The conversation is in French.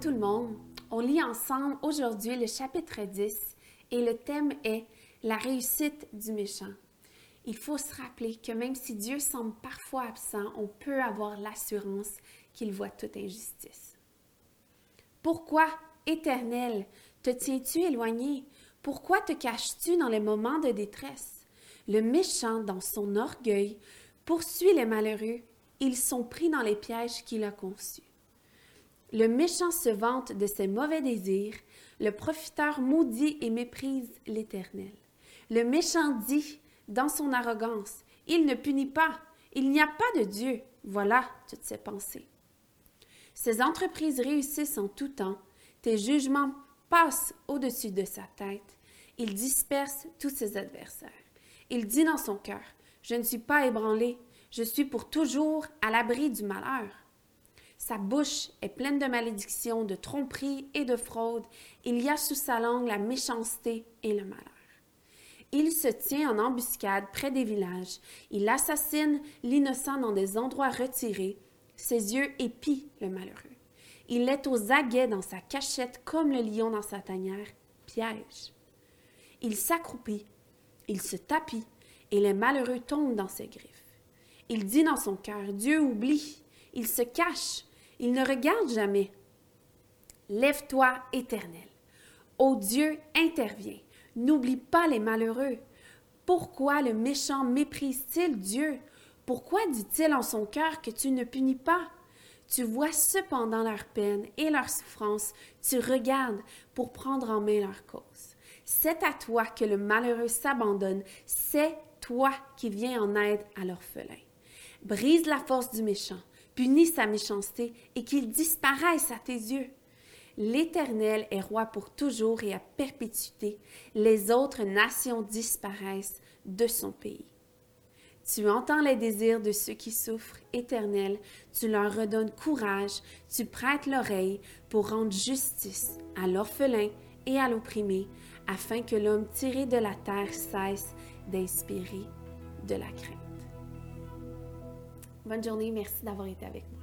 tout le monde. On lit ensemble aujourd'hui le chapitre 10 et le thème est la réussite du méchant. Il faut se rappeler que même si Dieu semble parfois absent, on peut avoir l'assurance qu'il voit toute injustice. Pourquoi, Éternel, te tiens-tu éloigné? Pourquoi te caches-tu dans les moments de détresse? Le méchant, dans son orgueil, poursuit les malheureux. Ils sont pris dans les pièges qu'il a conçus. Le méchant se vante de ses mauvais désirs, le profiteur maudit et méprise l'Éternel. Le méchant dit, dans son arrogance, Il ne punit pas, il n'y a pas de Dieu. Voilà toutes ses pensées. Ses entreprises réussissent en tout temps, tes jugements passent au-dessus de sa tête, il disperse tous ses adversaires. Il dit dans son cœur, Je ne suis pas ébranlé, je suis pour toujours à l'abri du malheur. Sa bouche est pleine de malédictions, de tromperies et de fraudes. Il y a sous sa langue la méchanceté et le malheur. Il se tient en embuscade près des villages. Il assassine l'innocent dans des endroits retirés. Ses yeux épient le malheureux. Il est aux aguets dans sa cachette comme le lion dans sa tanière. Piège. Il s'accroupit, il se tapit, et les malheureux tombent dans ses griffes. Il dit dans son cœur, Dieu oublie, il se cache, il ne regarde jamais. Lève-toi, Éternel. Ô Dieu, interviens. N'oublie pas les malheureux. Pourquoi le méchant méprise-t-il Dieu? Pourquoi dit-il en son cœur que tu ne punis pas? Tu vois cependant leur peine et leur souffrance, tu regardes pour prendre en main leur cause. C'est à toi que le malheureux s'abandonne, c'est toi qui viens en aide à l'orphelin. Brise la force du méchant, punis sa méchanceté et qu'il disparaisse à tes yeux. L'Éternel est roi pour toujours et à perpétuité. Les autres nations disparaissent de son pays. Tu entends les désirs de ceux qui souffrent, Éternel, tu leur redonnes courage, tu prêtes l'oreille pour rendre justice à l'orphelin et à l'opprimé, afin que l'homme tiré de la terre cesse d'inspirer de la crainte. Bonne journée, merci d'avoir été avec moi.